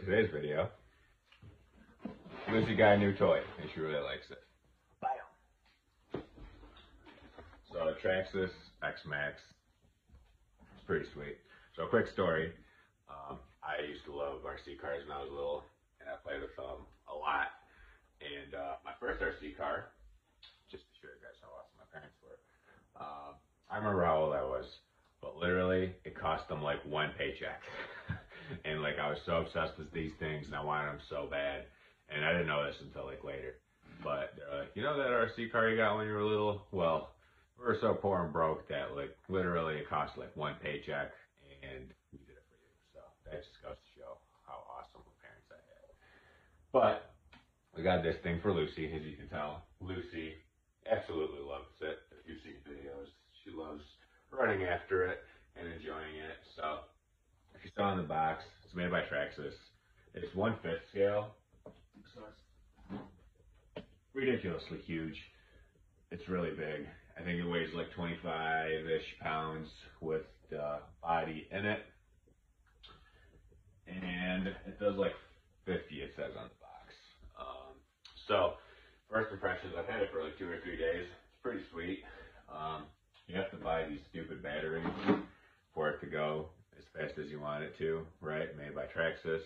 Today's video, Lucy got a new toy and she really likes it. Bam. So the Traxxas X Maxx. It's pretty sweet. So quick story. Um, I used to love RC cars when I was little and I played with them a lot. And uh, my first RC car, just to show you guys how awesome my parents were, uh, I remember how old I was, but literally it cost them like one paycheck. and like I was so obsessed with these things and I wanted them so bad. And I didn't know this until like later. But like, you know that RC car you got when you were little? Well, we were so poor and broke that like literally it cost like one paycheck and we did it for you. So that just goes to show how awesome of parents I had. But we got this thing for Lucy, as you can tell. Lucy absolutely loves it. If you've seen videos, she loves running after it and enjoying it. So if you saw in the box, it's Traxxas. It's one fifth scale, ridiculously huge. It's really big. I think it weighs like 25-ish pounds with the body in it. And it does like 50, it says on the box. Um, so, first impressions, I've had it for like two or three days. It's pretty sweet. Um, you have to buy these stupid batteries for it to go fast as you want it to, right? Made by Traxxas.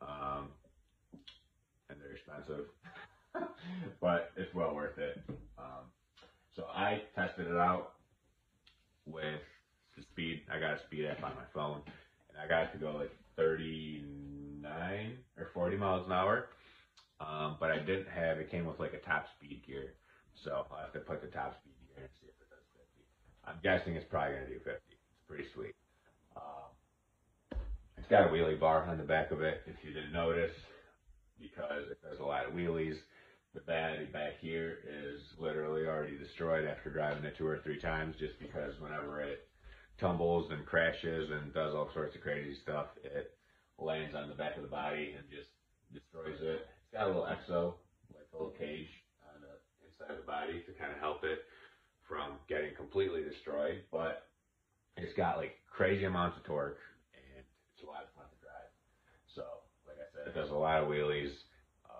Um, and they're expensive, but it's well worth it. Um, so I tested it out with the speed. I got a speed app on my phone, and I got it to go like 39 or 40 miles an hour. Um, but I didn't have. It came with like a top speed gear, so I have to put the top speed gear and see if it does 50. I'm guessing it's probably gonna do 50. It's pretty sweet. It's got a wheelie bar on the back of it, if you didn't notice, because it does a lot of wheelies. The battery back here is literally already destroyed after driving it two or three times just because whenever it tumbles and crashes and does all sorts of crazy stuff, it lands on the back of the body and just destroys it. It's got a little exo, like a little cage on the inside of the body to kind of help it from getting completely destroyed, but it's got like crazy amounts of torque and it's a lot of fun to drive. So, like I said, it does a lot of wheelies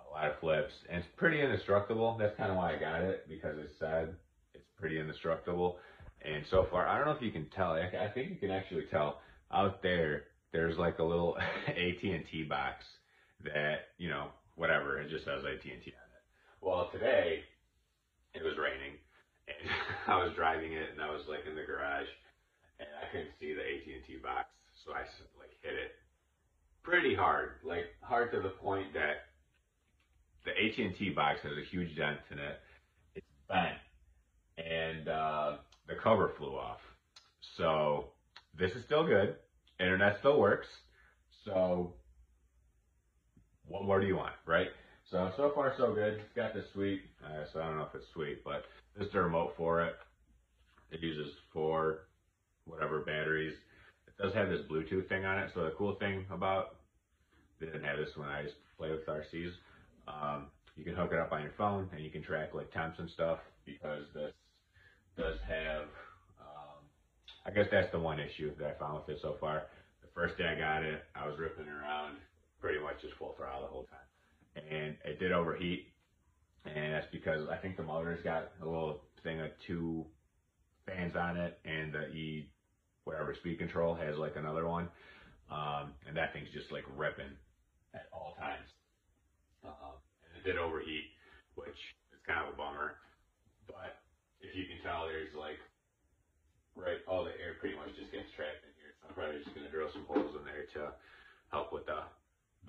a lot of flips, and it's pretty indestructible. That's kind of why I got it because it said it's pretty indestructible. And so far, I don't know if you can tell. I think you can actually tell out there. There's like a little AT&T box that you know, whatever. It just says AT&T on it. Well, today it was raining, and I was driving it, and I was like in the garage, and I couldn't see the AT&T box, so I like hit it pretty hard, like hard to the point that the AT&T box has a huge dent in it. It's bent, and uh, the cover flew off. So this is still good. Internet still works. So what more do you want, right? So so far so good. It's got the sweet. Uh, so I don't know if it's sweet, but this is the remote for it. It uses four whatever batteries. Does have this Bluetooth thing on it. So the cool thing about they didn't have this when I to play with RCs um, you can hook it up on your phone and you can track like temps and stuff because this does have, um, I guess that's the one issue that I found with it so far. The first day I got it, I was ripping around pretty much just full throttle the whole time. And it did overheat. And that's because I think the motor's got a little thing of two fans on it and the E, whatever speed control has like another one. Um, and that thing's just like ripping at all times. Um, and it did overheat, which is kind of a bummer. But if you can tell, there's like, right, all the air pretty much just gets trapped in here. So I'm probably just to drill some holes in there to help with the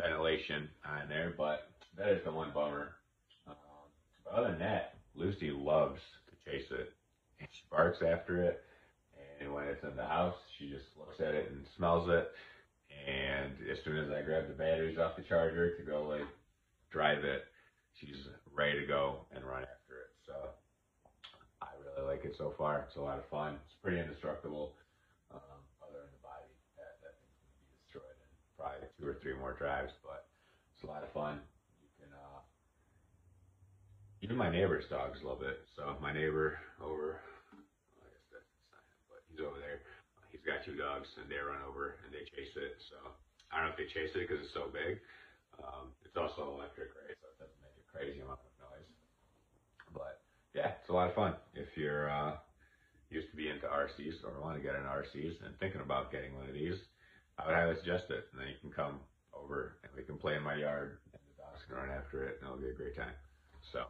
ventilation on there. But that is the one bummer. Um, but other than that, Lucy loves to chase it. And she barks after it. And when it's in the house, she just looks at it and smells it. and as soon as I grab the batteries off the charger to go like drive it, she's ready to go and run after it. So I really like it so far. It's a lot of fun. It's pretty indestructible. Um, other than the body, that, that thing's gonna be destroyed in probably two or three more drives, but it's a lot of fun. You can uh, even my neighbor's dogs love it. So my neighbor over, well, I guess that's not him, but he's over there. He's got two dogs, and they run over and they chase it. So I don't know if they chase it because it's so big. Um, it's also electric, right? So it doesn't make a crazy amount of noise. But yeah, it's a lot of fun if you're uh, used to be into RCs or want to get an RCs and thinking about getting one of these. I would highly suggest it. And then you can come over and we can play in my yard, and the dogs can run after it, and it'll be a great time. So.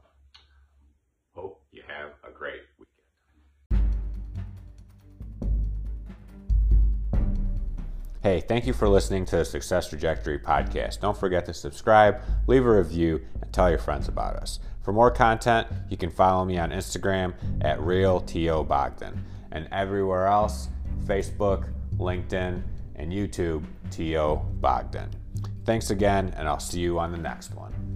Hope you have a great weekend. Hey, thank you for listening to the Success Trajectory podcast. Don't forget to subscribe, leave a review, and tell your friends about us. For more content, you can follow me on Instagram at RealTOBogdan and everywhere else Facebook, LinkedIn, and YouTube, T.O. Bogdan. Thanks again, and I'll see you on the next one.